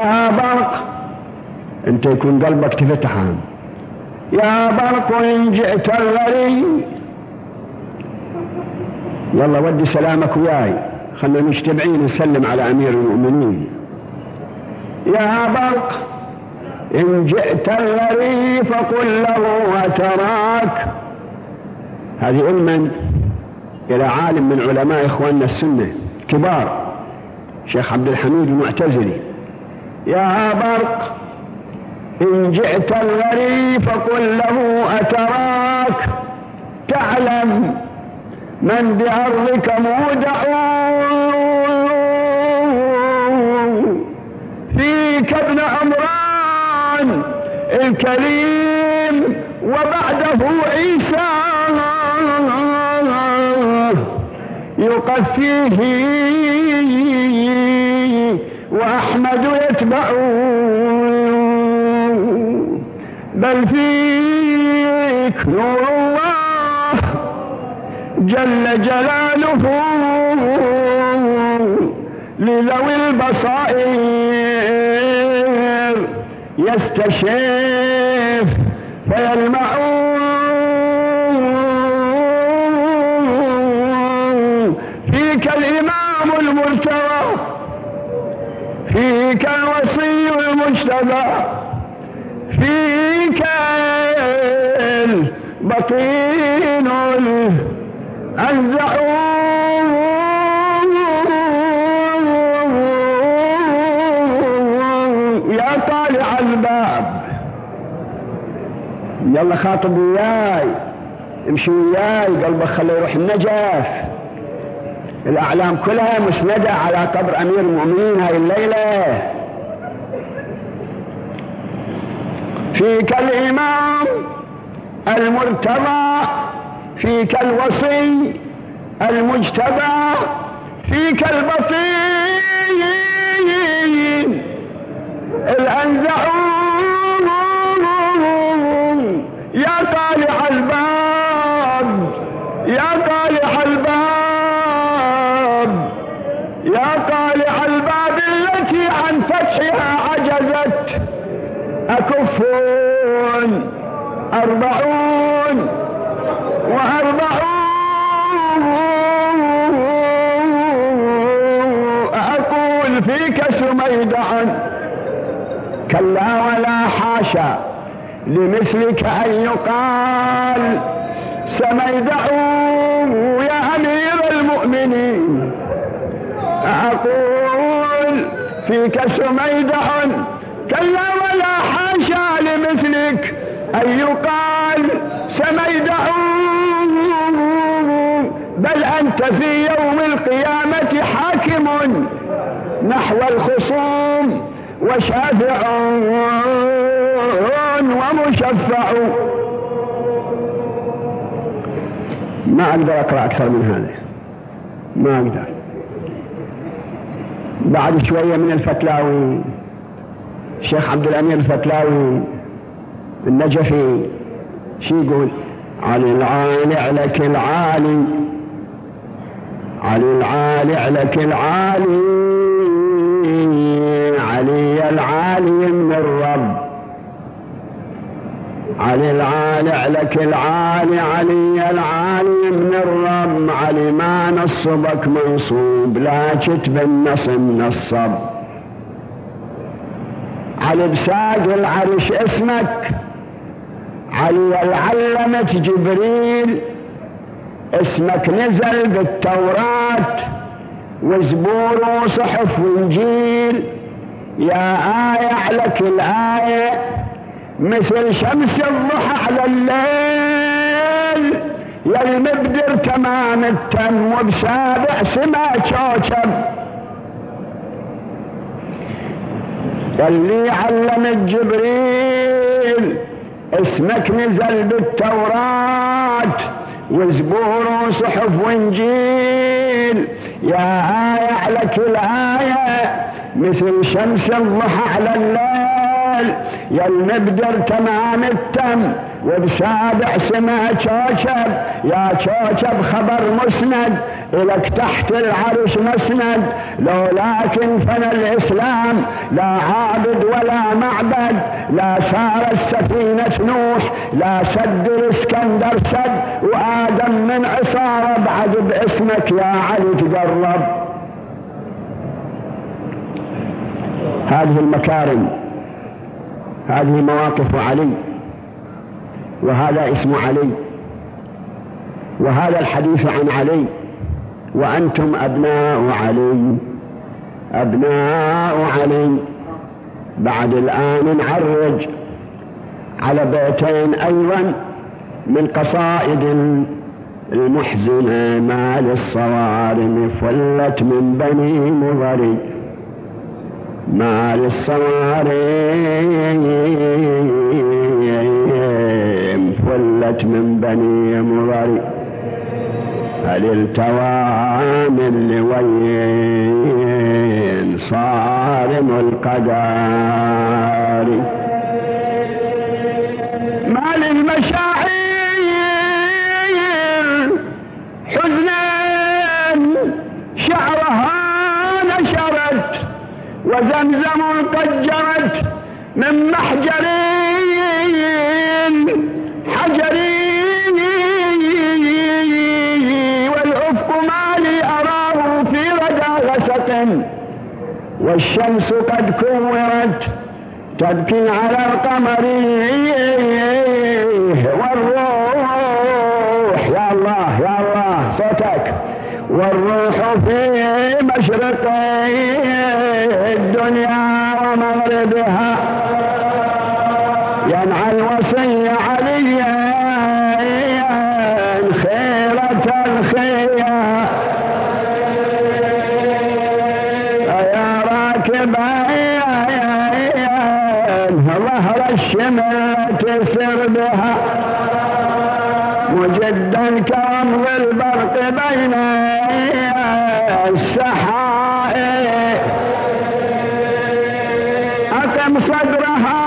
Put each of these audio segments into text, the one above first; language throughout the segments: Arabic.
يا برق أنت يكون قلبك تفتح يا برق ان جئت الغريب. يلا ودي سلامك وياي. خلنا مجتمعين نسلم على أمير المؤمنين. يا برق إن جئت الغريب فقل له أتراك. هذه علما إلى عالم من علماء إخواننا السنة كبار. شيخ عبد الحميد المعتزلي. يا برق إن جئت الغريب فقل له أتراك. تعلم من بأرضك مودع. فيك ابن عمران الكريم وبعده عيسى. يقفيه وأحمد يتبعه بل فيك نور الله جل جلاله لذوي البصائر يستشف فيلمعون المجتبى فيك البطين الأنزع يا طالع الباب. يلا خاطب وياي امشي وياي قلبك خليه يروح النجف. الأعلام كلها مسندة على قبر أمير المؤمنين هاي الليلة. فيك الإمام المرتضى فيك الوصي المجتبى فيك البطين. الأنزعون. يا طالع الباب يا طالع الباب يا طالع الباب التي عن فتحها عجزت. أكفون. أربعون. وأربعون. أقول فيك سميدع كلا ولا حاشا. لمثلك أن يقال سميدع يا أمير المؤمنين. أقول فيك سميدع كلا أن يقال سميدع بل أنت في يوم القيامة حاكم نحو الخصوم وشافع ومشفع. ما أقدر أقرأ أكثر من هذا. ما أقدر. بعد شوية من الفتلاوي الشيخ عبد الأمير الفتلاوي النجفي شو يقول؟ علي العالي عليك العالي علي العالي عليك العالي علي العالي من الرب. علي العالي عليك العالي علي العالي من الرب. علي ما نصبك منصوب لا كتب النص منصب علي بساق العرش اسمك. علي العلمة جبريل. اسمك نزل بالتوراة وزبور وصحف وإنجيل. يا آية عليك الآية مثل شمس الضحى على الليل. يا المبدر تمام التم وبسابع سما كوكب اللي علم جبريل. اسمك نزل بالتوراة وزبور وصحف وإنجيل. يا آية على كل آية مثل شمس الضحى على الليل. كامل يا المبدر تمام التم وبسابع سمع شوشب يا شوشب خبر مسند إلك تحت العرش مسند. لولاكن فن الإسلام لا عابد ولا معبد. لا سارت سفينة نوح لا سد الإسكندر سد. وآدم من عصارة بعد باسمك يا علي تقرب. هذه المكارم. هذه مواقف علي وهذا اسم علي وهذا الحديث عن علي وأنتم أبناء علي أبناء علي. بعد الآن نعرج على بيتين أيضا من قصائد المحزنة ما للصوارم فلت من بني مضري. ما للصوارم فلت من بني مضري هل التوام اللي وين صارم القدر ما للمشاعر وزمزم قد جرت من محجر حجر والأفق ما لي أراه في ردى غسق. والشمس قد كورت تبكي على القمر. والروح يا الله يا الله صوتك. والروح في مشرق الدنيا ومغربها ينعى الوصي عليا خيرة الخيا يا راكب ظهر الشمال تسر بها مجدا كرمض البرق بين السحائب. أقم صدرها؟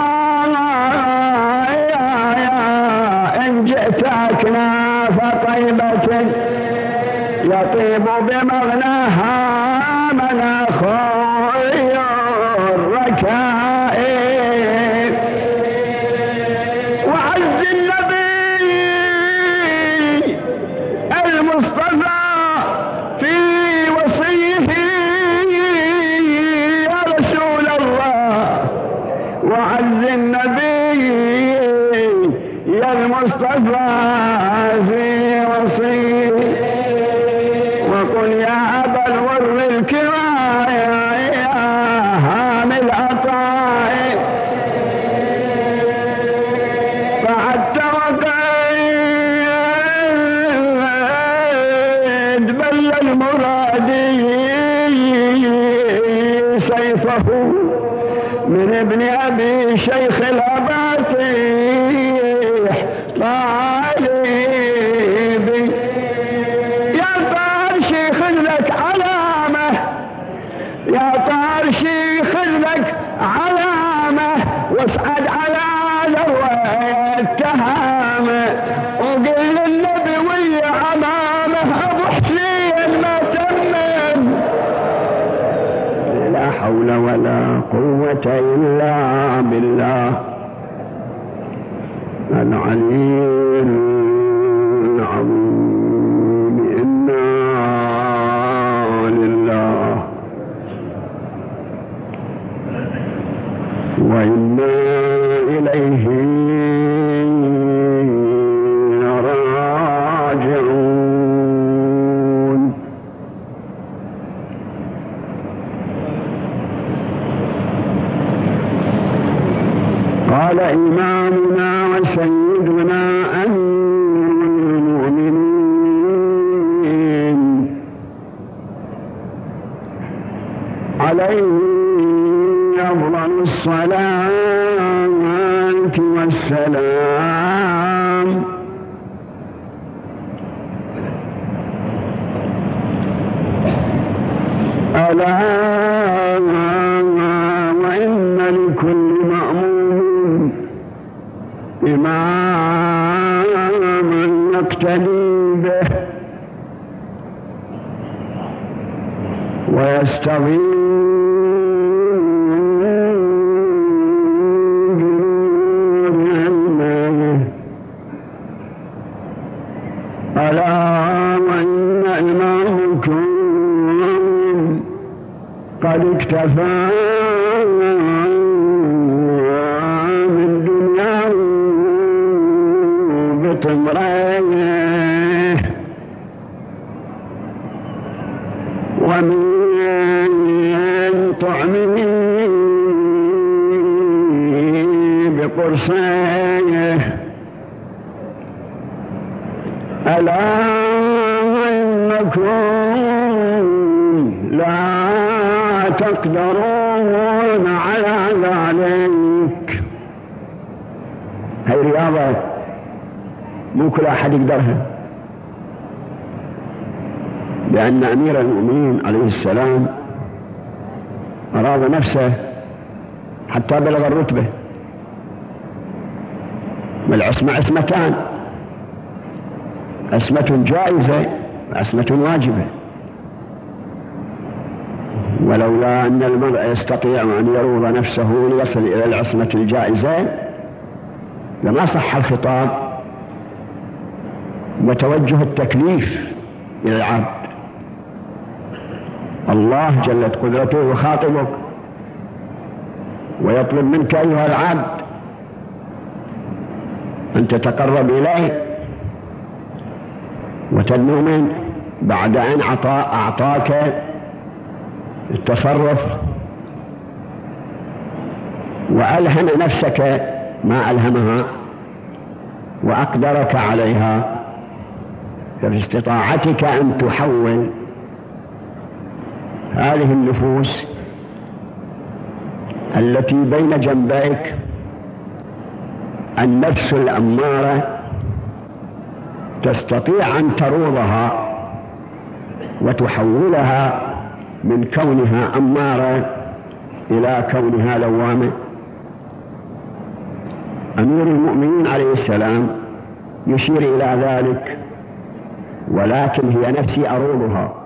يا يا إن جئت أكناف طيبة يطيب بمغناها مناخ المصطفى في وصيه وقل يا أبا الور الكرام يا هامل عطائي. قعدت وقيد بل المرادي سيفه من ابن أبي شيخ الاباطيح طالبي يا طارشي خذ لك علامة. يا طارشي خذ لك علامة. واصعد على ذروه التهامه وقل للنبي ويا امامه أبو حسين ما تمم. لا حول ولا قوة إلا بالله. العلي العظيم إنا لله. وإنا إليه عليه أفضل الصلاة والسلام. ألا وإن لكل مأمور إمام نقتدي به ويستغيث ألا وإن إمامكم قد اكتفى من دنياه بطمريه ومن طعمه بقرصيه ألا إنكم لا تقدرون على ذلك. هي رياضة مو كل أحد يقدرها. لأن أمير المؤمنين عليه السلام أراد نفسه حتى بلغ الرتبة. والعصمة عصمتان. عصمة جائزة وعصمة واجبة. ولولا أن المرء يستطيع أن يروض نفسه ليصل إلى العصمة الجائزة لما صح الخطاب وتوجه التكليف إلى العبد. الله جلت قدرته يخاطبك ويطلب منك أيها العبد أن تتقرب إليه. وتدنو منه بعد أن أعطاك التصرف وألهم نفسك ما ألهمها وأقدرك عليها ففي استطاعتك أن تحول هذه النفوس التي بين جنبيك النفس الأمارة تستطيع أن تروضها وتحولها من كونها أمارة إلى كونها لوامة. أمير المؤمنين عليه السلام يشير إلى ذلك ولكن هي نفسي أروضها.